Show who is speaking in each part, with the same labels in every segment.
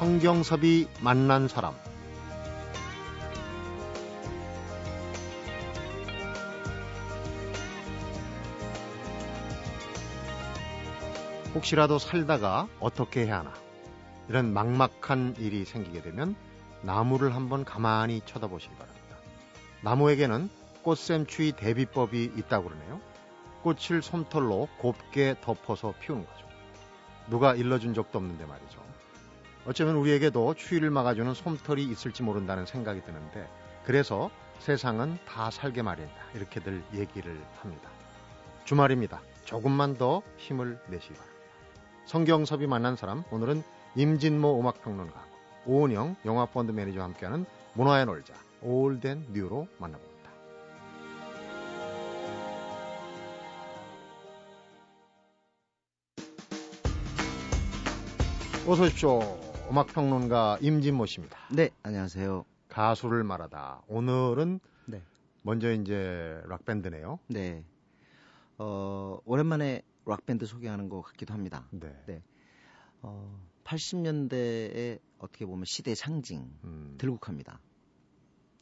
Speaker 1: 성경섭이 만난 사람 혹시라도 살다가 어떻게 해야 하나 이런 막막한 일이 생기게 되면 나무를 한번 가만히 쳐다보시기 바랍니다. 나무에게는 꽃샘추위 대비법이 있다고 그러네요. 꽃을 솜털로 곱게 덮어서 피우는 거죠. 누가 일러준 적도 없는데 말이죠. 어쩌면 우리에게도 추위를 막아주는 솜털이 있을지 모른다는 생각이 드는데 그래서 세상은 다 살게 마련이다 이렇게들 얘기를 합니다. 주말입니다. 조금만 더 힘을 내시기 바랍니다. 성경섭이 만난 사람 오늘은 임진모 음악평론가 오은영 영화펀드 매니저와 함께하는 문화의 놀자 올덴 뉴로 만나봅니다. 어서 오십시오. 음악평론가 임진모 씨입니다.
Speaker 2: 네, 안녕하세요.
Speaker 1: 가수를 말하다. 오늘은
Speaker 2: 네.
Speaker 1: 먼저 이제 락밴드네요.
Speaker 2: 네. 어, 오랜만에 락밴드 소개하는 것 같기도 합니다.
Speaker 1: 네.
Speaker 2: 네. 어, 80년대에 어떻게 보면 시대 상징,
Speaker 1: 음,
Speaker 2: 들국화입니다.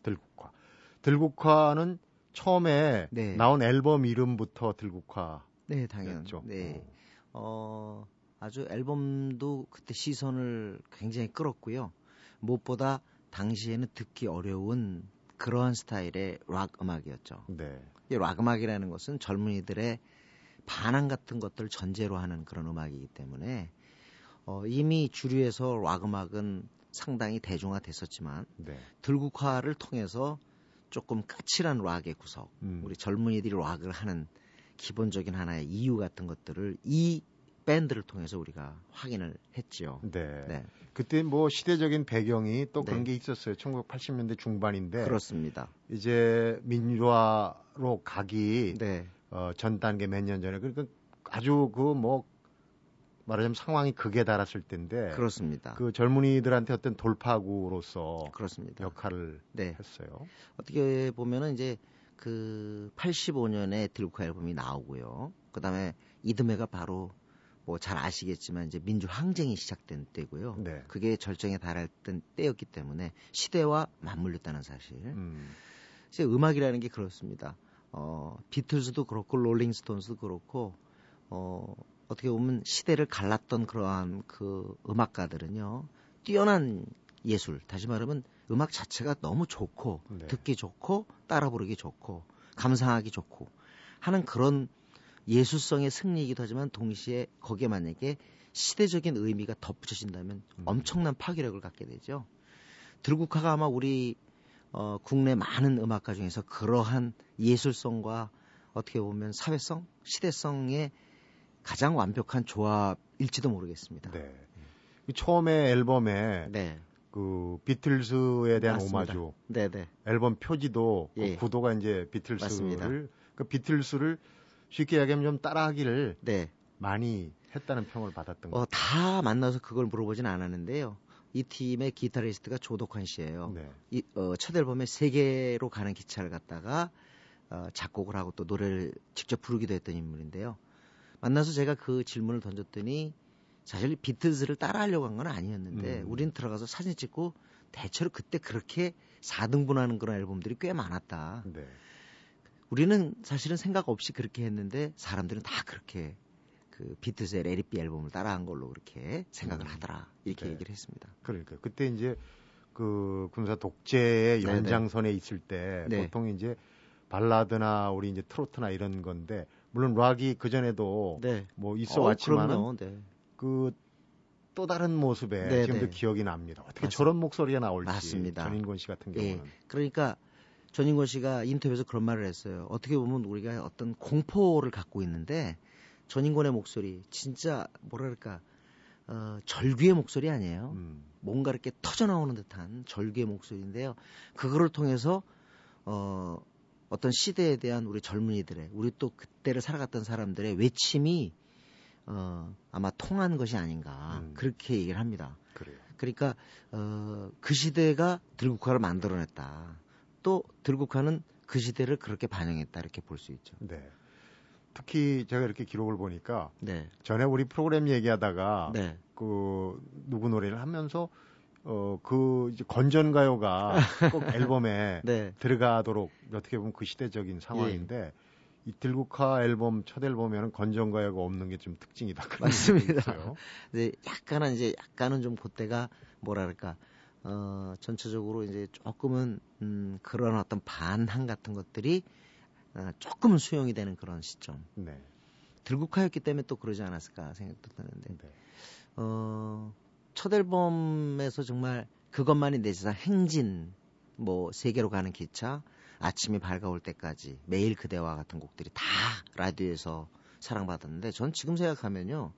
Speaker 1: 들국화. 들국화는 처음에
Speaker 2: 네.
Speaker 1: 나온 앨범 이름부터 들국화.
Speaker 2: 네, 당연. 네. 어, 아주 앨범도 그때 시선을 굉장히 끌었고요. 무엇보다 당시에는 듣기 어려운 그러한 스타일의 락 음악이었죠.
Speaker 1: 네.
Speaker 2: 이락 음악이라는 것은 젊은이들의 반항 같은 것들을 전제로 하는 그런 음악이기 때문에 어, 이미 주류에서 락 음악은 상당히 대중화됐었지만
Speaker 1: 네.
Speaker 2: 들국화를 통해서 조금 까칠한 락의 구석,
Speaker 1: 음.
Speaker 2: 우리 젊은이들이 락을 하는 기본적인 하나의 이유 같은 것들을 이 밴드를 통해서 우리가 확인을 했지요.
Speaker 1: 네.
Speaker 2: 네,
Speaker 1: 그때 뭐 시대적인 배경이 또 그런
Speaker 2: 네.
Speaker 1: 게 있었어요. 1980년대 중반인데
Speaker 2: 그렇습니다.
Speaker 1: 이제 민주화로 가기
Speaker 2: 네,
Speaker 1: 어, 전 단계 몇 년 전에 그러니까 아주 그 뭐 말하자면 상황이 극에 달았을 때인데
Speaker 2: 그렇습니다.
Speaker 1: 그 젊은이들한테 어떤 돌파구로서
Speaker 2: 그렇습니다.
Speaker 1: 역할을
Speaker 2: 네.
Speaker 1: 했어요.
Speaker 2: 어떻게 보면은 이제 그 85년에 들국화 앨범이 나오고요. 그다음에 이듬해가 바로 뭐 잘 아시겠지만 이제 민주 항쟁이 시작된 때고요.
Speaker 1: 네.
Speaker 2: 그게 절정에 달했던 때였기 때문에 시대와 맞물렸다는 사실.
Speaker 1: 음.
Speaker 2: 이제 음악이라는 게 그렇습니다. 어, 비틀즈도 그렇고 롤링스톤스도 그렇고 어, 어떻게 보면 시대를 갈랐던 그러한 그 음악가들은요. 뛰어난 예술, 다시 말하면 음악 자체가 너무 좋고
Speaker 1: 네.
Speaker 2: 듣기 좋고 따라 부르기 좋고 감상하기 좋고 하는 그런 예술성의 승리이기도 하지만 동시에 거기에 만약에 시대적인 의미가 덧붙여진다면
Speaker 1: 음.
Speaker 2: 엄청난 파괴력을 갖게 되죠. 들국화가 아마 우리 어, 국내 많은 음악가 중에서 그러한 예술성과 어떻게 보면 사회성, 시대성의 가장 완벽한 조합일지도 모르겠습니다.
Speaker 1: 네. 이 처음에 앨범에
Speaker 2: 네,
Speaker 1: 그 비틀즈에 대한
Speaker 2: 맞습니다.
Speaker 1: 오마주
Speaker 2: 네, 네.
Speaker 1: 앨범 표지도 그
Speaker 2: 예.
Speaker 1: 구도가 이제 비틀스를 그 비틀스를 쉽게 이야기하면 좀 따라하기를
Speaker 2: 네.
Speaker 1: 많이 했다는 평을 받았던
Speaker 2: 어,
Speaker 1: 거.
Speaker 2: 다 만나서 그걸 물어보진 않았는데요. 이 팀의 기타리스트가 조덕환 씨예요.
Speaker 1: 네.
Speaker 2: 이, 어, 첫 앨범에 세계로 가는 기차를 갖다가 어, 작곡을 하고 또 노래를 직접 부르기도 했던 인물인데요. 만나서 제가 그 질문을 던졌더니 사실 비틀즈를 따라하려고 한 건 아니었는데
Speaker 1: 음.
Speaker 2: 우린 들어가서 사진 찍고 대체로 그때 그렇게 4등분하는 그런 앨범들이 꽤 많았다.
Speaker 1: 네.
Speaker 2: 우리는 사실은 생각 없이 그렇게 했는데 사람들은 다 그렇게 그 비틀즈의 레리비 앨범을 따라한 걸로 그렇게 생각을
Speaker 1: 음.
Speaker 2: 하더라. 이렇게
Speaker 1: 네.
Speaker 2: 얘기를 했습니다.
Speaker 1: 그러니까 그때 이제 그 군사 독재의
Speaker 2: 네네.
Speaker 1: 연장선에 있을 때
Speaker 2: 네.
Speaker 1: 보통 이제 발라드나 우리 이제 트로트나 이런 건데 물론 락이 그 전에도
Speaker 2: 네.
Speaker 1: 뭐 있어
Speaker 2: 어,
Speaker 1: 왔지만은
Speaker 2: 그럼요. 네.
Speaker 1: 그또 다른 모습에
Speaker 2: 네,
Speaker 1: 지금도
Speaker 2: 네.
Speaker 1: 기억이 납니다. 어떻게
Speaker 2: 맞습니다.
Speaker 1: 저런 목소리가 나올지
Speaker 2: 맞습니다.
Speaker 1: 전인권 씨 같은
Speaker 2: 예.
Speaker 1: 경우는
Speaker 2: 그러니까 전인권 씨가 인터뷰에서 그런 말을 했어요. 어떻게 보면 우리가 어떤 공포를 갖고 있는데 전인권의 목소리 진짜 뭐랄까 어, 절규의 목소리 아니에요.
Speaker 1: 음,
Speaker 2: 뭔가 이렇게 터져 나오는 듯한 절규의 목소리인데요. 그거를 통해서 어, 어떤 시대에 대한 우리 젊은이들의 우리 또 그때를 살아갔던 사람들의 외침이 어, 아마 통한 것이 아닌가
Speaker 1: 음.
Speaker 2: 그렇게 얘기를 합니다.
Speaker 1: 그래요.
Speaker 2: 그러니까 어, 그 시대가 들국화를 만들어냈다. 또 들국화는 그 시대를 그렇게 반영했다 이렇게 볼 수 있죠.
Speaker 1: 네. 특히 제가 이렇게 기록을 보니까
Speaker 2: 네,
Speaker 1: 전에 우리 프로그램 얘기하다가
Speaker 2: 네,
Speaker 1: 그 누구 노래를 하면서 어, 그 이제 건전 가요가 꼭 앨범에
Speaker 2: 네.
Speaker 1: 들어가도록 어떻게 보면 그 시대적인 상황인데
Speaker 2: 예.
Speaker 1: 이 들국화 앨범 첫 앨범에는 건전 가요가 없는 게 좀 특징이다.
Speaker 2: 맞습니다. 이제 약간은 이제 약간은 좀 그때가 뭐랄까 어 전체적으로 이제 조금은 음 그런 어떤 반항 같은 것들이 어, 조금은 수용이 되는 그런 시점.
Speaker 1: 네.
Speaker 2: 들국화였기 때문에 또 그러지 않았을까 생각도 드는데
Speaker 1: 네.
Speaker 2: 어, 첫 앨범에서 정말 그것만이 내 세상 행진, 뭐, 세계로 가는 기차, 아침이 밝아올 때까지, 매일 그대와 같은 곡들이 다 라디오에서 사랑받았는데, 전 지금 생각하면요,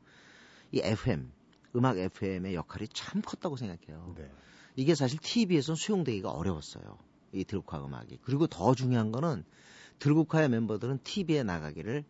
Speaker 2: 이 FM, 음악 FM의 역할이 참 컸다고 생각해요.
Speaker 1: 네.
Speaker 2: 이게 사실 TV에서 수용되기가 어려웠어요. 이 들국화 음악이. 그리고 더 중요한 거는 들국화의 멤버들은 TV에 나가기를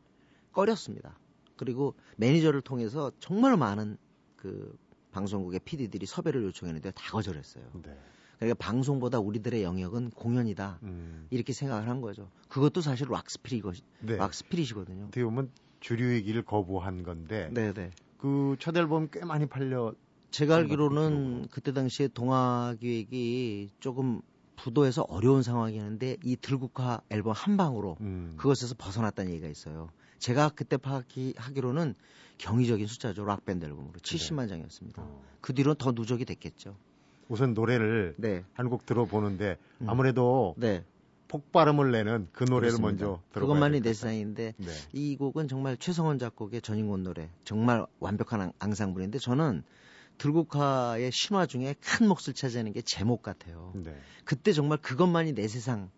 Speaker 2: 꺼렸습니다. 그리고 매니저를 통해서 정말 많은 그 방송국의 PD들이 섭외를 요청했는데 다 거절했어요.
Speaker 1: 네.
Speaker 2: 그러니까 방송보다 우리들의 영역은 공연이다.
Speaker 1: 음.
Speaker 2: 이렇게 생각을 한 거죠. 그것도 사실 락스피릿,
Speaker 1: 네.
Speaker 2: 락스피릿이거든요.
Speaker 1: 어떻게 보면 주류의 길을 거부한 건데
Speaker 2: 네, 네.
Speaker 1: 그 첫 앨범 꽤 많이 팔려
Speaker 2: 제가 알기로는 그때 당시에 동화 기획이 조금 부도에서 어려운 상황이었는데 이 들국화 앨범 한 방으로
Speaker 1: 음.
Speaker 2: 그것에서 벗어났다는 얘기가 있어요. 제가 그때 파악하기로는 경이적인 숫자죠. 락밴드 앨범으로 70만 장이었습니다.
Speaker 1: 어.
Speaker 2: 그 뒤로는 더 누적이 됐겠죠.
Speaker 1: 우선 노래를
Speaker 2: 네.
Speaker 1: 한곡 들어보는데
Speaker 2: 음.
Speaker 1: 아무래도
Speaker 2: 네.
Speaker 1: 폭발음을 내는 그 노래를
Speaker 2: 그렇습니다.
Speaker 1: 먼저 들어봐야
Speaker 2: 그것만이
Speaker 1: 될
Speaker 2: 내. 세상인데
Speaker 1: 네.
Speaker 2: 이 곡은 정말 최성원 작곡의 전인권 노래 정말 완벽한 앙- 앙상블인데 저는 들국화의 신화 중에 큰 몫을 차지하는 게 제목 같아요.
Speaker 1: 네.
Speaker 2: 그때 정말 그것만이 내 세상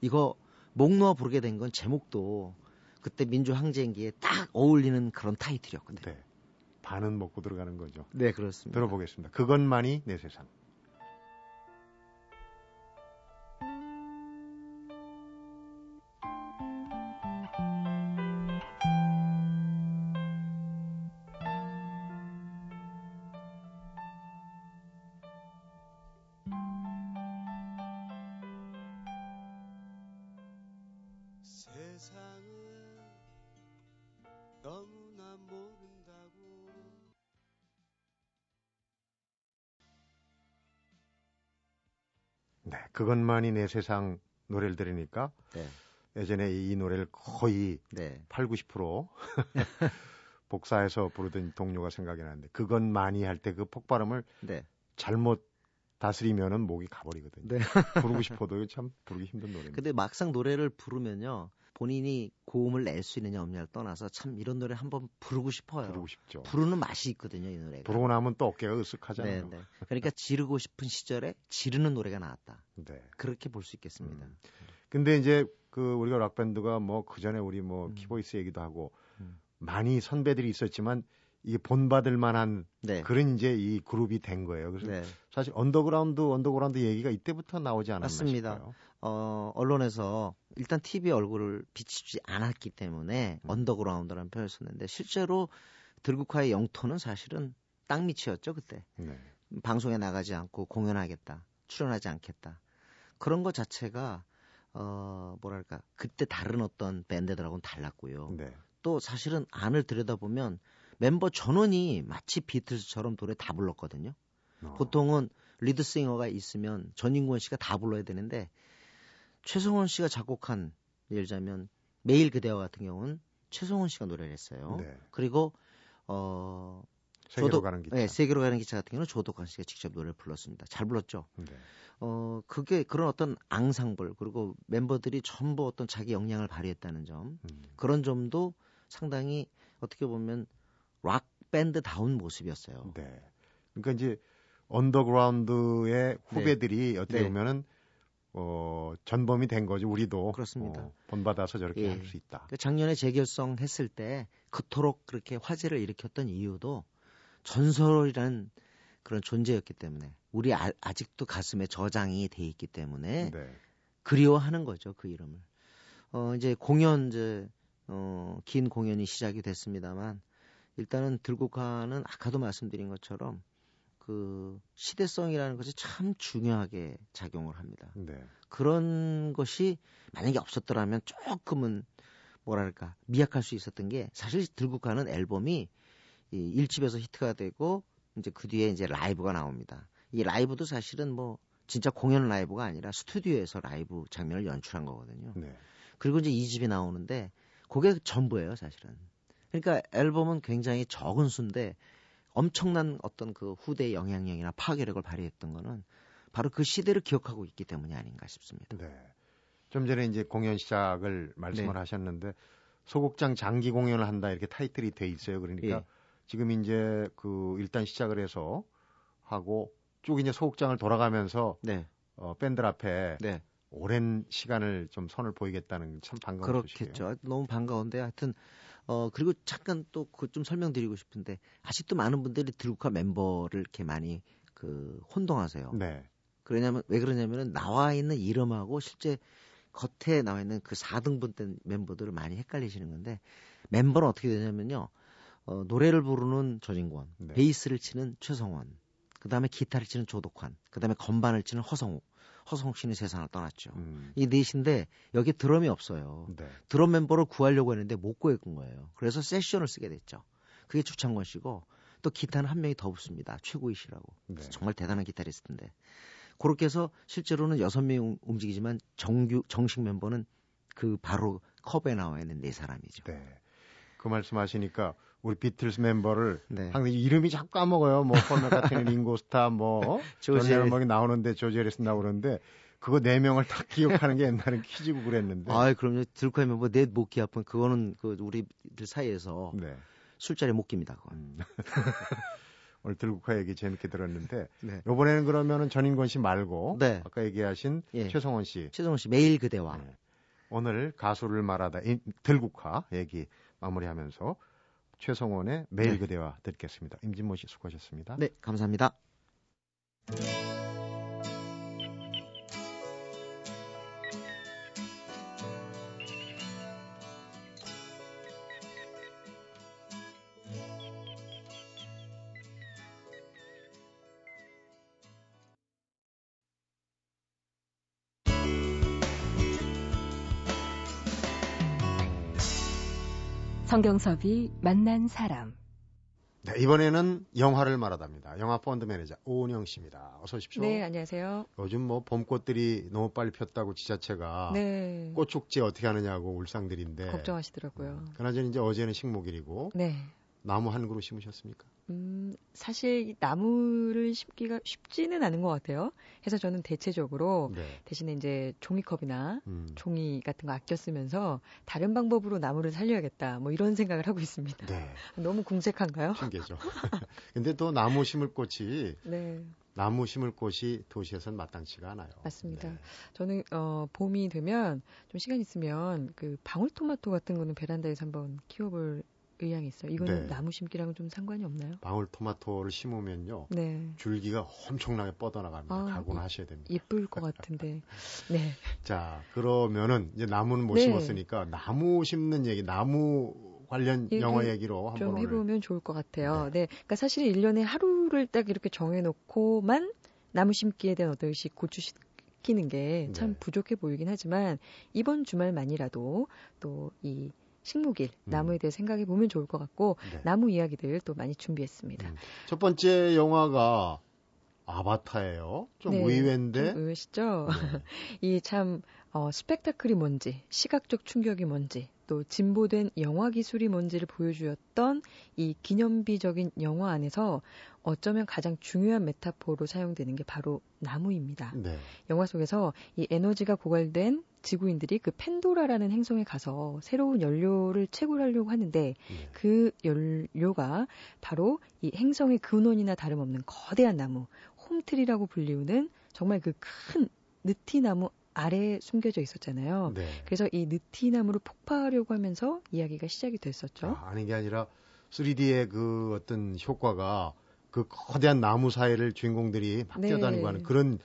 Speaker 2: 이거 목 놓아 부르게 된 건 제목도 그때 민주항쟁기에 딱 어울리는 그런 타이틀이었거든요.
Speaker 1: 네. 반은 먹고 들어가는 거죠.
Speaker 2: 네, 그렇습니다.
Speaker 1: 들어보겠습니다. 그것만이 내 세상. 그것만이 내 세상 노래를 들으니까
Speaker 2: 네,
Speaker 1: 예전에 이 노래를 거의
Speaker 2: 네,
Speaker 1: 8, 90% 복사해서 부르던 동료가 생각이 나는데 그것만이 할 때 그 폭발음을
Speaker 2: 네,
Speaker 1: 잘못 다스리면은 목이 가버리거든요.
Speaker 2: 네.
Speaker 1: 부르고 싶어도 참 부르기 힘든 노래입니다.
Speaker 2: 근데 막상 노래를 부르면요 본인이 고음을 낼 수 있느냐 없느냐를 떠나서 참 이런 노래 한번 부르고 싶어요.
Speaker 1: 부르고 싶죠.
Speaker 2: 부르는 맛이 있거든요 이 노래가.
Speaker 1: 부르고 나면 또 어깨가
Speaker 2: 네,
Speaker 1: 으쓱하잖아요.
Speaker 2: 네. 그러니까 지르고 싶은 시절에 지르는 노래가 나왔다.
Speaker 1: 네.
Speaker 2: 그렇게 볼 수 있겠습니다.
Speaker 1: 음. 근데 이제 그 우리가 락 밴드가 뭐 그 전에 우리 뭐
Speaker 2: 음.
Speaker 1: 키보이스 얘기도 하고
Speaker 2: 음.
Speaker 1: 많이 선배들이 있었지만 이게 본받을 만한
Speaker 2: 네.
Speaker 1: 그런 이제 이 그룹이 된 거예요. 그래서
Speaker 2: 네.
Speaker 1: 사실 언더그라운드 언더그라운드 얘기가 이때부터 나오지 않았나
Speaker 2: 맞습니다.
Speaker 1: 싶어요.
Speaker 2: 어, 언론에서 일단 TV 얼굴을 비치지 않았기 때문에
Speaker 1: 음.
Speaker 2: 언더그라운드라는 표현을 썼는데 실제로 들국화의 영토는 사실은 땅 밑이었죠 그때
Speaker 1: 네.
Speaker 2: 방송에 나가지 않고 공연하겠다 출연하지 않겠다 그런 것 자체가 어 뭐랄까 그때 다른 어떤 밴드들하고는 달랐고요
Speaker 1: 네.
Speaker 2: 또 사실은 안을 들여다보면 멤버 전원이 마치 비틀즈처럼 노래 다 불렀거든요
Speaker 1: 어.
Speaker 2: 보통은 리드싱어가 있으면 전인권 씨가 다 불러야 되는데 최성원 씨가 작곡한 예를 들자면 매일 그대와 같은 경우는 최성원 씨가 노래를 했어요.
Speaker 1: 네.
Speaker 2: 그리고 어
Speaker 1: 세계로
Speaker 2: 조덕-
Speaker 1: 가는 기차.
Speaker 2: 네, 세계로 가는 기차 같은 경우는 조덕환 씨가 직접 노래를 불렀습니다. 잘 불렀죠.
Speaker 1: 네.
Speaker 2: 어 그게 그런 어떤 앙상블 그리고 멤버들이 전부 어떤 자기 역량을 발휘했다는 점
Speaker 1: 음.
Speaker 2: 그런 점도 상당히 어떻게 보면 락 밴드 다운 모습이었어요.
Speaker 1: 네. 그러니까 이제 언더그라운드의 후배들이 어떻게
Speaker 2: 네.
Speaker 1: 보면은 어 전범이 된 거죠. 우리도
Speaker 2: 그렇습니다.
Speaker 1: 어, 본받아서 저렇게
Speaker 2: 예.
Speaker 1: 할수 있다.
Speaker 2: 그 작년에 재결성했을 때 그토록 그렇게 화제를 일으켰던 이유도 전설이라는 그런 존재였기 때문에 우리 아, 아직도 가슴에 저장이 돼 있기 때문에
Speaker 1: 네.
Speaker 2: 그리워하는 거죠 그 이름을. 어 이제 공연 이제 어긴 공연이 시작이 됐습니다만 일단은 들국화는 아까도 말씀드린 것처럼 그 시대성이라는 것이 참 중요하게 작용을 합니다.
Speaker 1: 네.
Speaker 2: 그런 것이 만약에 없었더라면 조금은 뭐랄까 미약할 수 있었던 게 사실 들국화는 앨범이 이 1집에서 히트가 되고 이제 그 뒤에 이제 라이브가 나옵니다. 이 라이브도 사실은 뭐 진짜 공연 라이브가 아니라 스튜디오에서 라이브 장면을 연출한 거거든요.
Speaker 1: 네.
Speaker 2: 그리고 이제 2집이 나오는데 그게 전부예요, 사실은. 그러니까 앨범은 굉장히 적은 수인데 엄청난 어떤 그 후대의 영향력이나 파괴력을 발휘했던 거는 바로 그 시대를 기억하고 있기 때문이 아닌가 싶습니다.
Speaker 1: 네. 좀 전에 이제 공연 시작을 말씀을
Speaker 2: 네.
Speaker 1: 하셨는데 소극장 장기 공연을 한다 이렇게 타이틀이 돼 있어요. 그러니까
Speaker 2: 예.
Speaker 1: 지금 이제 그 일단 시작을 해서 하고 쭉 이제 소극장을 돌아가면서
Speaker 2: 네,
Speaker 1: 어, 밴들 앞에
Speaker 2: 네.
Speaker 1: 오랜 시간을 좀 선을 보이겠다는 참 반가운 소식이에요.
Speaker 2: 그렇겠죠. 너무 반가운데 하여튼 어 그리고 잠깐 또그좀 설명드리고 싶은데 아직도 많은 분들이 들국화 멤버를 이렇게 많이 그 혼동하세요.
Speaker 1: 네.
Speaker 2: 그러냐면 왜 그러냐면은 나와 있는 이름하고 실제 겉에 나와 있는 그 4등분 된 멤버들을 많이 헷갈리시는 건데 멤버는 어떻게 되냐면요. 어, 노래를 부르는 조진권,
Speaker 1: 네.
Speaker 2: 베이스를 치는 최성원, 그다음에 기타를 치는 조덕환, 그다음에 건반을 치는 허성욱. 허성욱 씨는 세상을 떠났죠.
Speaker 1: 음.
Speaker 2: 이 넷인데 여기 드럼이 없어요.
Speaker 1: 네.
Speaker 2: 드럼 멤버를 구하려고 했는데 못 구했던 거예요. 그래서 세션을 쓰게 됐죠. 그게 주찬권 씨고 또 기타는 한 명이 더 붙습니다. 최구희 씨라고.
Speaker 1: 네.
Speaker 2: 정말 대단한 기타리스트인데. 그렇게 해서 실제로는 여섯 명이 움직이지만 정규 정식 멤버는 그 바로 커버에 나와 있는 네 사람이죠.
Speaker 1: 네. 그 말씀하시니까 우리 비틀스 멤버를
Speaker 2: 네.
Speaker 1: 항상 이름이 자꾸 까먹어요. 뭐 폴 맥카트니, 링고 스타, 뭐
Speaker 2: 조지
Speaker 1: 존 앨범이 나오는데 조지 해리슨 나오는데 그거 네 명을 다 기억하는 게 옛날에 퀴즈고 그랬는데.
Speaker 2: 아, 그럼요. 들코의 멤버 넷 못기 아픈 그거는 그 우리들 사이에서
Speaker 1: 네.
Speaker 2: 술자리 못 깁니다. 그건.
Speaker 1: 음. 오늘 들국화 얘기 재밌게 들었는데
Speaker 2: 네.
Speaker 1: 이번에는 그러면은 전인권 씨 말고
Speaker 2: 네.
Speaker 1: 아까 얘기하신
Speaker 2: 예.
Speaker 1: 최성원 씨
Speaker 2: 최정원 씨 매일 그대와
Speaker 1: 네. 오늘 가수를 말하다 이- 들국화 얘기 마무리하면서 최성원의 매일
Speaker 2: 네.
Speaker 1: 그대와 듣겠습니다. 임진모 씨 수고하셨습니다.
Speaker 2: 네, 감사합니다.
Speaker 3: 성경섭이 만난 사람.
Speaker 1: 네, 이번에는 영화를 말하답니다. 영화 펀드 매니저 오은영 씨입니다. 어서 오십시오.
Speaker 4: 네, 안녕하세요.
Speaker 1: 요즘 뭐 봄꽃들이 너무 빨리 폈다고 지자체가
Speaker 4: 네.
Speaker 1: 꽃축제 어떻게 하느냐고 울상들인데
Speaker 4: 걱정하시더라고요.
Speaker 1: 그나저나 이제 어제는 식목일이고
Speaker 4: 네.
Speaker 1: 나무 한 그루 심으셨습니까?
Speaker 4: 음, 사실 이 나무를 심기가 쉽지는 않은 것 같아요. 그래서 저는 대체적으로
Speaker 1: 네.
Speaker 4: 대신에 이제 종이컵이나
Speaker 1: 음.
Speaker 4: 종이 같은 거 아껴 쓰면서 다른 방법으로 나무를 살려야겠다. 뭐 이런 생각을 하고 있습니다.
Speaker 1: 네.
Speaker 4: 너무 궁색한가요?
Speaker 1: 핑계죠. 근데 또 나무 심을 꽃이
Speaker 4: 네.
Speaker 1: 나무 심을 곳이 도시에선 마땅치가 않아요.
Speaker 4: 맞습니다.
Speaker 1: 네.
Speaker 4: 저는 어 봄이 되면 좀 시간 있으면 그 방울토마토 같은 거는 베란다에서 한번 키워볼 의향이 있어요. 이거는
Speaker 1: 네.
Speaker 4: 나무 심기랑은 좀 상관이 없나요?
Speaker 1: 방울 토마토를 심으면요.
Speaker 4: 네.
Speaker 1: 줄기가 엄청나게 뻗어나갑니다.
Speaker 4: 아,
Speaker 1: 각오는 하셔야 됩니다.
Speaker 4: 예쁠 것 같은데. 네.
Speaker 1: 자, 그러면은 이제 나무는 못
Speaker 4: 네.
Speaker 1: 심었으니까 나무 심는 얘기, 나무 관련 영화 얘기로
Speaker 4: 좀
Speaker 1: 한번 오늘
Speaker 4: 해보면 좋을 것 같아요. 네. 그러니까 사실 1년에 하루를 딱 이렇게 정해놓고만 나무 심기에 대한 어떤 의식 고추시 키는 게참
Speaker 1: 네.
Speaker 4: 부족해 보이긴 하지만 이번 주말만이라도 또 이 식목일
Speaker 1: 음.
Speaker 4: 나무에 대해 생각해 보면 좋을 것 같고
Speaker 1: 네.
Speaker 4: 나무 이야기들 또 많이 준비했습니다.
Speaker 1: 음. 첫 번째 영화가 아바타예요. 좀
Speaker 4: 네,
Speaker 1: 의외인데.
Speaker 4: 좀 의외시죠?
Speaker 1: 네.
Speaker 4: 이참 어, 스펙타클이 뭔지, 시각적 충격이 뭔지, 또 진보된 영화 기술이 뭔지를 보여주었던 이 기념비적인 영화 안에서 어쩌면 가장 중요한 메타포로 사용되는 게 바로 나무입니다.
Speaker 1: 네.
Speaker 4: 영화 속에서 이 에너지가 고갈된 지구인들이 그 펜도라라는 행성에 가서 새로운 연료를 채굴하려고 하는데
Speaker 1: 네.
Speaker 4: 그 연료가 바로 이 행성의 근원이나 다름없는 거대한 나무, 홈트리라고 불리우는 정말 그 큰 느티나무 아래에 숨겨져 있었잖아요.
Speaker 1: 네.
Speaker 4: 그래서 이 느티나무를 폭파하려고 하면서 이야기가 시작이 됐었죠.
Speaker 1: 아, 아닌 게 아니라 3D의 그 어떤 효과가 그 거대한 나무 사이를 주인공들이 막
Speaker 4: 네.
Speaker 1: 뛰어다니고 하는 그런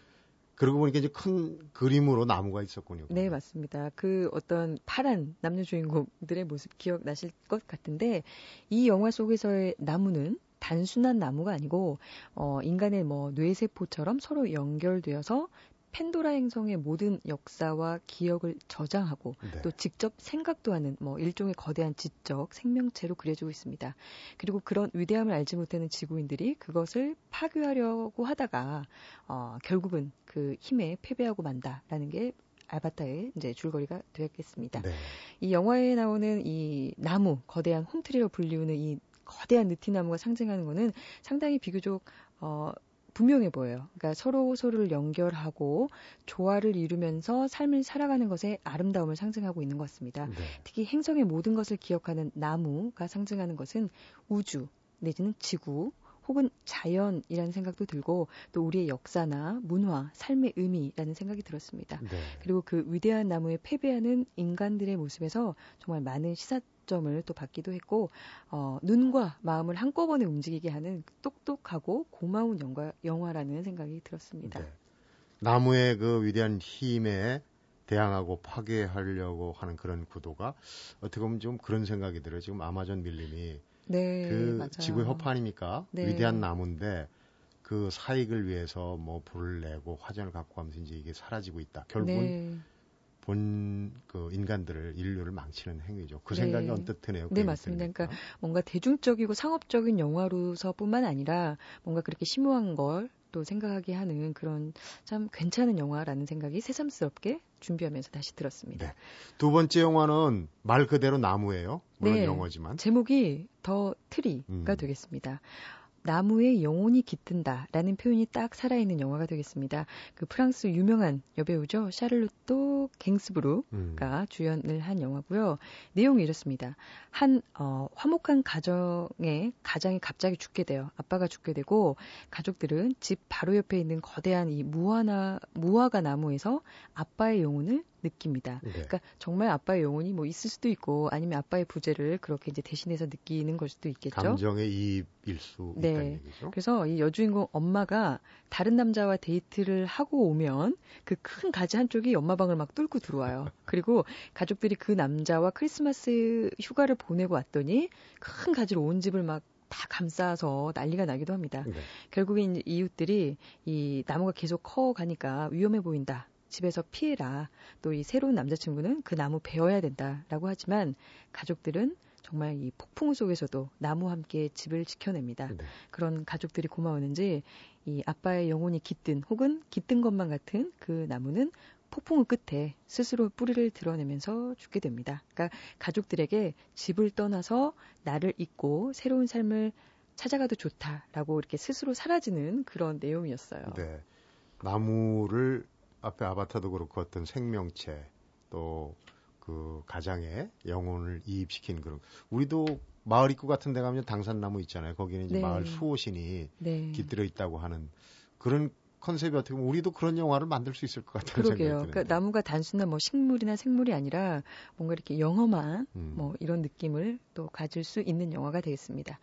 Speaker 1: 그러고 보니까 이제 큰 그림으로 나무가 있었군요.
Speaker 4: 네, 맞습니다. 그 어떤 파란 남녀 주인공들의 모습 기억나실 것 같은데 이 영화 속에서의 나무는 단순한 나무가 아니고 어 인간의 뭐 뇌세포처럼 서로 연결되어서 펜도라 행성의 모든 역사와 기억을 저장하고
Speaker 1: 네.
Speaker 4: 또 직접 생각도 하는 뭐 일종의 거대한 지적 생명체로 그려지고 있습니다. 그리고 그런 위대함을 알지 못하는 지구인들이 그것을 파괴하려고 하다가 어, 결국은 그 힘에 패배하고 만다라는 게 알바타의 이제 줄거리가 되었겠습니다.
Speaker 1: 네.
Speaker 4: 이 영화에 나오는 이 나무, 거대한 홈트리로 불리우는 이 거대한 느티나무가 상징하는 거는 상당히 비교적 어 분명해 보여요. 그러니까 서로 서로를 연결하고 조화를 이루면서 삶을 살아가는 것의 아름다움을 상징하고 있는 것 같습니다.
Speaker 1: 네.
Speaker 4: 특히 행성의 모든 것을 기억하는 나무가 상징하는 것은 우주 내지는 지구 혹은 자연이라는 생각도 들고 또 우리의 역사나 문화, 삶의 의미라는 생각이 들었습니다.
Speaker 1: 네.
Speaker 4: 그리고 그 위대한 나무에 패배하는 인간들의 모습에서 정말 많은 시사 점을 또 받기도 했고 어, 눈과 마음을 한꺼번에 움직이게 하는 똑똑하고 고마운 영화, 영화라는 생각이 들었습니다.
Speaker 1: 네. 나무의 그 위대한 힘에 대항하고 파괴하려고 하는 그런 구도가 어떻게 보면 좀 그런 생각이 들어요. 지금 아마존 밀림이
Speaker 4: 네,
Speaker 1: 그
Speaker 4: 맞아요.
Speaker 1: 지구의 허파 아닙니까?
Speaker 4: 네.
Speaker 1: 위대한 나무인데 그 사익을 위해서 뭐 불을 내고 화전을 갖고 하면서 이제 이게 사라지고 있다. 결국은
Speaker 4: 네,
Speaker 1: 본그 인간들을 인류를 망치는 행위죠. 그
Speaker 4: 네.
Speaker 1: 생각이 언뜻 드네요.
Speaker 4: 네, 맞습니다. 그러니까 뭔가 대중적이고 상업적인 영화로서뿐만 아니라 뭔가 그렇게 심오한 걸 또 생각하게 하는 그런 참 괜찮은 영화라는 생각이 새삼스럽게 준비하면서 다시 들었습니다.
Speaker 1: 네. 두 번째 영화는 말 그대로 나무예요. 물론
Speaker 4: 네.
Speaker 1: 영어지만.
Speaker 4: 제목이 더 트리가
Speaker 1: 음.
Speaker 4: 되겠습니다. 나무의 영혼이 깃든다 라는 표현이 딱 살아있는 영화가 되겠습니다. 그 프랑스 유명한 여배우죠. 샤를로또 갱스브루가
Speaker 1: 음.
Speaker 4: 주연을 한 영화고요. 내용이 이렇습니다. 한 어, 화목한 가정에 가장이 갑자기 죽게 돼요. 아빠가 죽게 되고 가족들은 집 바로 옆에 있는 거대한 이 무화나 무화과 나무에서 아빠의 영혼을 느낍니다.
Speaker 1: 네.
Speaker 4: 그러니까 정말 아빠의 영혼이 뭐 있을 수도 있고 아니면 아빠의 부재를 그렇게 이제 대신해서 느끼는 걸 수도 있겠죠.
Speaker 1: 감정의 이입일 수
Speaker 4: 네.
Speaker 1: 있다는 얘기죠.
Speaker 4: 그래서 이 여주인공 엄마가 다른 남자와 데이트를 하고 오면 그 큰 가지 한쪽이 엄마 방을 막 뚫고 들어와요. 그리고 가족들이 그 남자와 크리스마스 휴가를 보내고 왔더니 큰 가지로 온 집을 막다 감싸서 난리가 나기도 합니다.
Speaker 1: 네.
Speaker 4: 이제 이웃들이 이 나무가 계속 커 가니까 위험해 보인다. 집에서 피해라. 또 이 새로운 남자친구는 그 나무 베어야 된다라고 하지만 가족들은 정말 이 폭풍 속에서도 나무와 함께 집을 지켜냅니다.
Speaker 1: 네.
Speaker 4: 그런 가족들이 고마웠는지 이 아빠의 영혼이 깃든 혹은 깃든 것만 같은 그 나무는 폭풍의 끝에 스스로 뿌리를 드러내면서 죽게 됩니다. 그러니까 가족들에게 집을 떠나서 나를 잊고 새로운 삶을 찾아가도 좋다라고 이렇게 스스로 사라지는 그런 내용이었어요.
Speaker 1: 네. 나무를 앞에 아바타도 그렇고 어떤 생명체 또 그 가장의 영혼을 이입시킨 그런 우리도 마을 입구 같은 데 가면 당산나무 있잖아요. 거기는 이제
Speaker 4: 네.
Speaker 1: 마을 수호신이
Speaker 4: 네.
Speaker 1: 깃들어 있다고 하는 그런 컨셉이 어떻게 보면 우리도 그런 영화를 만들 수 있을 것 같은
Speaker 4: 그러게요.
Speaker 1: 생각이
Speaker 4: 그러니까. 나무가 단순한 뭐 식물이나 생물이 아니라 뭔가 이렇게 영험한
Speaker 1: 음.
Speaker 4: 뭐 이런 느낌을 또 가질 수 있는 영화가 되겠습니다.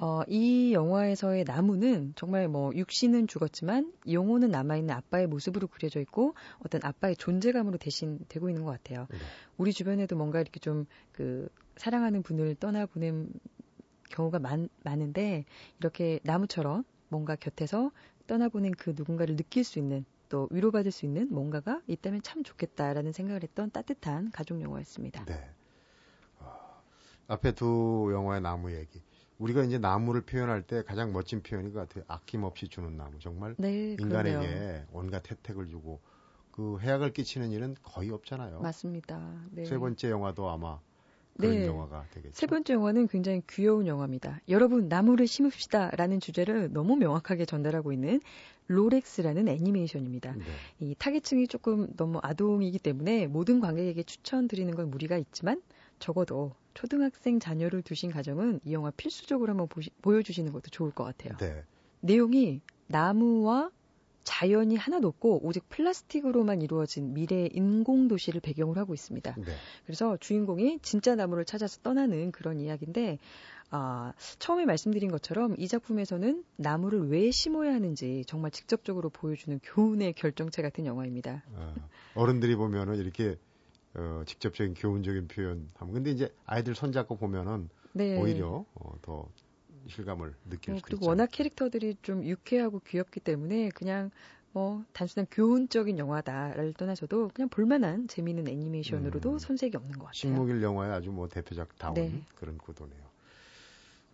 Speaker 4: 어, 이 영화에서의 나무는 정말 뭐 육신은 죽었지만 영혼은 남아있는 아빠의 모습으로 그려져 있고 어떤 아빠의 존재감으로 대신 되고 있는 것 같아요.
Speaker 1: 네.
Speaker 4: 우리 주변에도 뭔가 이렇게 좀 그 사랑하는 분을 떠나보낸 경우가 많, 많은데 이렇게 나무처럼 뭔가 곁에서 떠나보낸 그 누군가를 느낄 수 있는 또 위로받을 수 있는 뭔가가 있다면 참 좋겠다라는 생각을 했던 따뜻한 가족 영화였습니다.
Speaker 1: 네. 아, 앞에 두 영화의 나무 얘기. 우리가 이제 나무를 표현할 때 가장 멋진 표현인 것 같아요. 아낌없이 주는 나무. 정말
Speaker 4: 네,
Speaker 1: 인간에게
Speaker 4: 그러네요.
Speaker 1: 온갖 혜택을 주고 그 해악을 끼치는 일은 거의 없잖아요.
Speaker 4: 맞습니다. 네.
Speaker 1: 세 번째 영화도 아마 그런
Speaker 4: 네.
Speaker 1: 영화가 되겠죠.
Speaker 4: 세 번째 영화는 굉장히 귀여운 영화입니다. 여러분 나무를 심읍시다 라는 주제를 너무 명확하게 전달하고 있는 로렉스라는 애니메이션입니다.
Speaker 1: 네.
Speaker 4: 이 타겟층이 조금 너무 아동이기 때문에 모든 관객에게 추천드리는 건 무리가 있지만 적어도 초등학생 자녀를 두신 가정은 이 영화 필수적으로 한번 보시- 보여주시는 것도 좋을 것 같아요.
Speaker 1: 네.
Speaker 4: 내용이 나무와 자연이 하나도 없고 오직 플라스틱으로만 이루어진 미래의 인공 도시를 배경으로 하고 있습니다.
Speaker 1: 네.
Speaker 4: 그래서 주인공이 진짜 나무를 찾아서 떠나는 그런 이야기인데 아, 처음에 말씀드린 것처럼 이 작품에서는 나무를 왜 심어야 하는지 정말 직접적으로 보여주는 교훈의 결정체 같은 영화입니다.
Speaker 1: 어, 어른들이 보면은 이렇게 어, 직접적인 교훈적인 표현 하면 근데 이제 아이들 손잡고 보면은
Speaker 4: 네.
Speaker 1: 오히려 어, 더 실감을 느낄
Speaker 4: 어,
Speaker 1: 수도
Speaker 4: 그리고
Speaker 1: 있죠.
Speaker 4: 워낙 캐릭터들이 좀 유쾌하고 귀엽기 때문에 그냥 뭐 단순한 교훈적인 영화다를 떠나서도 그냥 볼만한 재미있는 애니메이션으로도
Speaker 1: 음.
Speaker 4: 손색이 없는 것 같아요.
Speaker 1: 식목일 영화의 아주 뭐 대표작 다운
Speaker 4: 네.
Speaker 1: 그런 구도네요.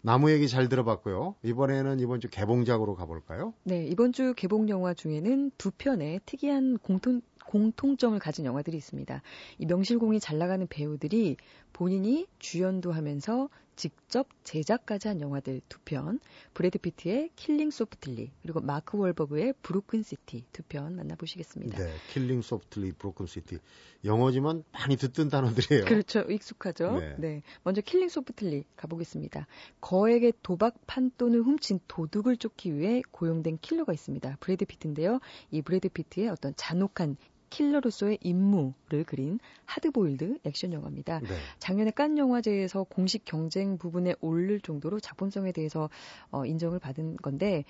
Speaker 1: 나무 얘기 잘 들어봤고요. 이번에는 이번 주 개봉작으로 가볼까요?
Speaker 4: 네, 이번 주 개봉 영화 중에는 두 편의 특이한 공통, 공통점을 가진 영화들이 있습니다. 이 명실공히 잘 나가는 배우들이 본인이 주연도 하면서 직접 제작까지 한 영화들 두 편, 브래드 피트의 Killing Softly, 그리고 마크 월버그의 Broken City 두 편 만나보시겠습니다.
Speaker 1: 네, Killing Softly Broken City. 영어지만 많이 듣던 단어들이에요.
Speaker 4: 그렇죠. 익숙하죠.
Speaker 1: 네.
Speaker 4: 네. 먼저 Killing Softly 가보겠습니다. 거액의 도박 판돈을 훔친 도둑을 쫓기 위해 고용된 킬러가 있습니다. 브래드 피트인데요. 이 브래드 피트의 어떤 잔혹한 킬러로서의 임무를 그린 하드보일드 액션 영화입니다.
Speaker 1: 네.
Speaker 4: 작년에 칸 영화제에서 공식 경쟁 부문에 오를 정도로 작품성에 대해서 어, 인정을 받은 건데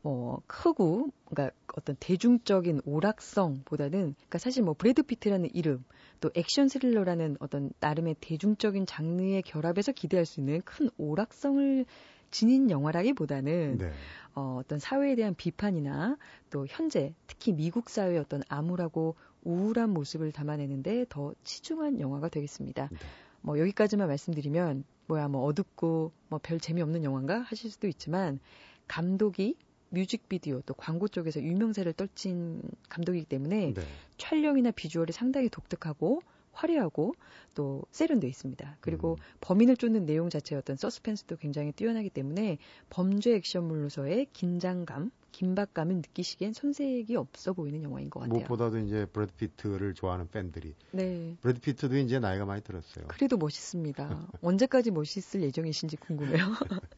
Speaker 4: 뭐 크고 그러니까 어떤 대중적인 오락성보다는 그러니까 사실 뭐 브래드 피트라는 이름 또 액션 스릴러라는 어떤 나름의 대중적인 장르의 결합에서 기대할 수 있는 큰 오락성을 지닌 영화라기보다는
Speaker 1: 네.
Speaker 4: 어, 어떤 사회에 대한 비판이나 또 현재 특히 미국 사회의 어떤 암울하고 우울한 모습을 담아내는데 더 치중한 영화가 되겠습니다.
Speaker 1: 네.
Speaker 4: 뭐 여기까지만 말씀드리면 뭐야 뭐 어둡고 뭐 별 재미없는 영화인가 하실 수도 있지만 감독이 뮤직비디오 또 광고 쪽에서 유명세를 떨친 감독이기 때문에
Speaker 1: 네.
Speaker 4: 촬영이나 비주얼이 상당히 독특하고 화려하고 또 세련돼 있습니다. 그리고
Speaker 1: 음.
Speaker 4: 범인을 쫓는 내용 자체의 어떤 서스펜스도 굉장히 뛰어나기 때문에 범죄 액션물로서의 긴장감, 긴박감을 느끼시기엔 손색이 없어 보이는 영화인 것 같아요.
Speaker 1: 무엇보다도 이제 브래드 피트를 좋아하는 팬들이
Speaker 4: 네.
Speaker 1: 브래드 피트도 이제 나이가 많이 들었어요.
Speaker 4: 그래도 멋있습니다. 언제까지 멋있을 예정이신지 궁금해요.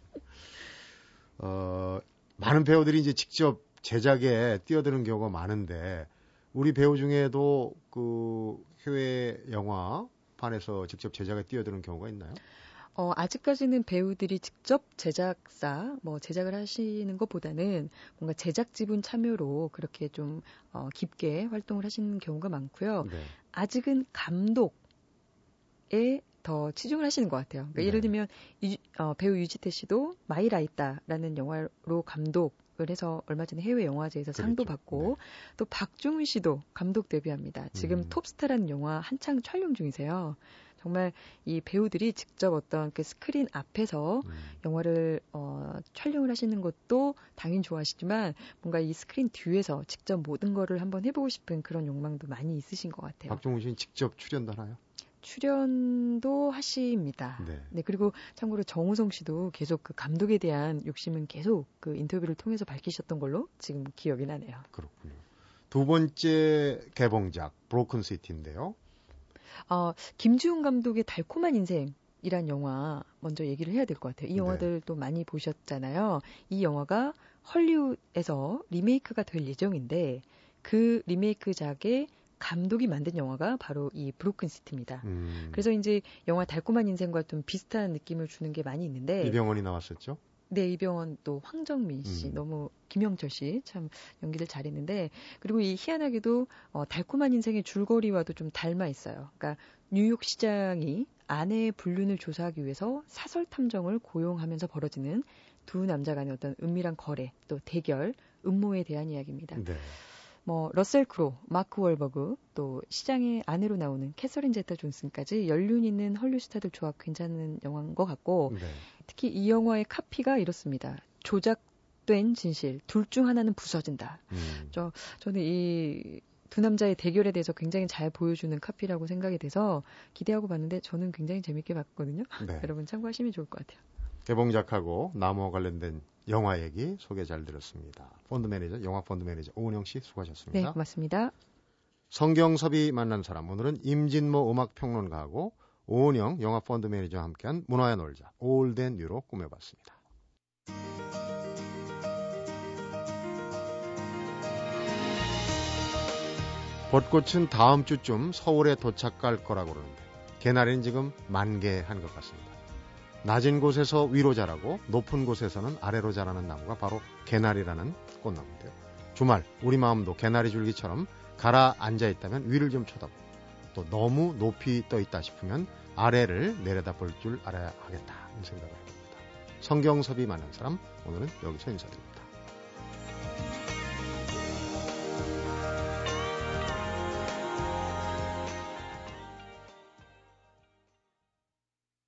Speaker 1: 어, 많은 배우들이 이제 직접 제작에 뛰어드는 경우가 많은데 우리 배우 중에도 그 해외 영화판에서 직접 제작에 뛰어드는 경우가 있나요?
Speaker 4: 어, 아직까지는 배우들이 직접 제작사, 뭐 제작을 하시는 것보다는 뭔가 제작 지분 참여로 그렇게 좀 어, 깊게 활동을 하시는 경우가 많고요.
Speaker 1: 네.
Speaker 4: 아직은 감독에 더 치중을 하시는 것 같아요. 그러니까
Speaker 1: 네.
Speaker 4: 예를 들면 유- 어, 배우 유지태 씨도 마이라이따라는 영화로 감독 을 해서 얼마 전에 해외 영화제에서 상도
Speaker 1: 그렇죠.
Speaker 4: 받고 또 박중훈 씨도 감독 데뷔합니다. 지금
Speaker 1: 음.
Speaker 4: 톱스타라는 영화 한창 촬영 중이세요. 정말 이 배우들이 직접 어떤 그 스크린 앞에서
Speaker 1: 음.
Speaker 4: 영화를 어, 촬영을 하시는 것도 당연히 좋아하시지만 뭔가 이 스크린 뒤에서 직접 모든 거를 한번 해보고 싶은 그런 욕망도 많이 있으신 것 같아요.
Speaker 1: 박중훈 씨는 직접 출연도 하나요?
Speaker 4: 출연도 하십니다.
Speaker 1: 네.
Speaker 4: 네, 그리고 참고로 정우성 씨도 계속 그 감독에 대한 욕심은 계속 그 인터뷰를 통해서 밝히셨던 걸로 지금 기억이 나네요.
Speaker 1: 그렇군요. 두 번째 개봉작 브로큰 시티인데요.
Speaker 4: 어, 김지훈 감독의 달콤한 인생 이란 영화 먼저 얘기를 해야 될 것 같아요. 이
Speaker 1: 네.
Speaker 4: 영화들도 많이 보셨잖아요. 이 영화가 헐리우드에서 리메이크가 될 예정인데 그 리메이크작의 감독이 만든 영화가 바로 이 브로큰 시티입니다.
Speaker 1: 음,
Speaker 4: 그래서 이제 영화 달콤한 인생과 좀 비슷한 느낌을 주는 게 많이 있는데
Speaker 1: 이병헌이 나왔었죠.
Speaker 4: 네, 이병헌 또 황정민 씨
Speaker 1: 음.
Speaker 4: 너무 김영철 씨 참 연기를 잘했는데 그리고 이 희한하게도 어, 달콤한 인생의 줄거리와도 좀 닮아 있어요. 그러니까 뉴욕 시장이 아내의 불륜을 조사하기 위해서 사설 탐정을 고용하면서 벌어지는 두 남자 간의 어떤 은밀한 거래 또 대결 음모에 대한 이야기입니다.
Speaker 1: 네.
Speaker 4: 뭐 러셀 크로, 마크 월버그, 또 시장의 아내로 나오는 캐서린 제타 존슨까지 연륜 있는 헐리우드 스타들 조합 괜찮은 영화인 것 같고
Speaker 1: 네.
Speaker 4: 특히 이 영화의 카피가 이렇습니다. 조작된 진실 둘 중 하나는 부서진다.
Speaker 1: 음,
Speaker 4: 저는 이 두 남자의 대결에 대해서 굉장히 잘 보여주는 카피라고 생각이 돼서 기대하고 봤는데 저는 굉장히 재밌게 봤거든요.
Speaker 1: 네.
Speaker 4: 여러분 참고하시면 좋을 것 같아요.
Speaker 1: 개봉작하고 나무와 관련된 영화 얘기 소개 잘 들었습니다. 펀드 매니저, 영화 펀드 매니저 오은영 씨
Speaker 4: 네,
Speaker 1: 수고하셨습니다.
Speaker 4: 고맙습니다.
Speaker 1: 성경섭이 만난 사람 오늘은 임진모 음악 평론가하고 오은영 영화 펀드 매니저와 함께한 문화야 놀자 Old & New로 꾸며봤습니다. 벚꽃은 다음 주쯤 서울에 도착할 거라고 그러는데 개나리는 지금 만개한 것 같습니다. 낮은 곳에서 위로 자라고 높은 곳에서는 아래로 자라는 나무가 바로 개나리라는 꽃나무인데요. 주말 우리 마음도 개나리 줄기처럼 가라앉아 있다면 위를 좀 쳐다보고 또 너무 높이 떠 있다 싶으면 아래를 내려다 볼 줄 알아야 하겠다. 이 생각을 해봅니다. 성경섭이 만난 사람 오늘은 여기서 인사드립니다.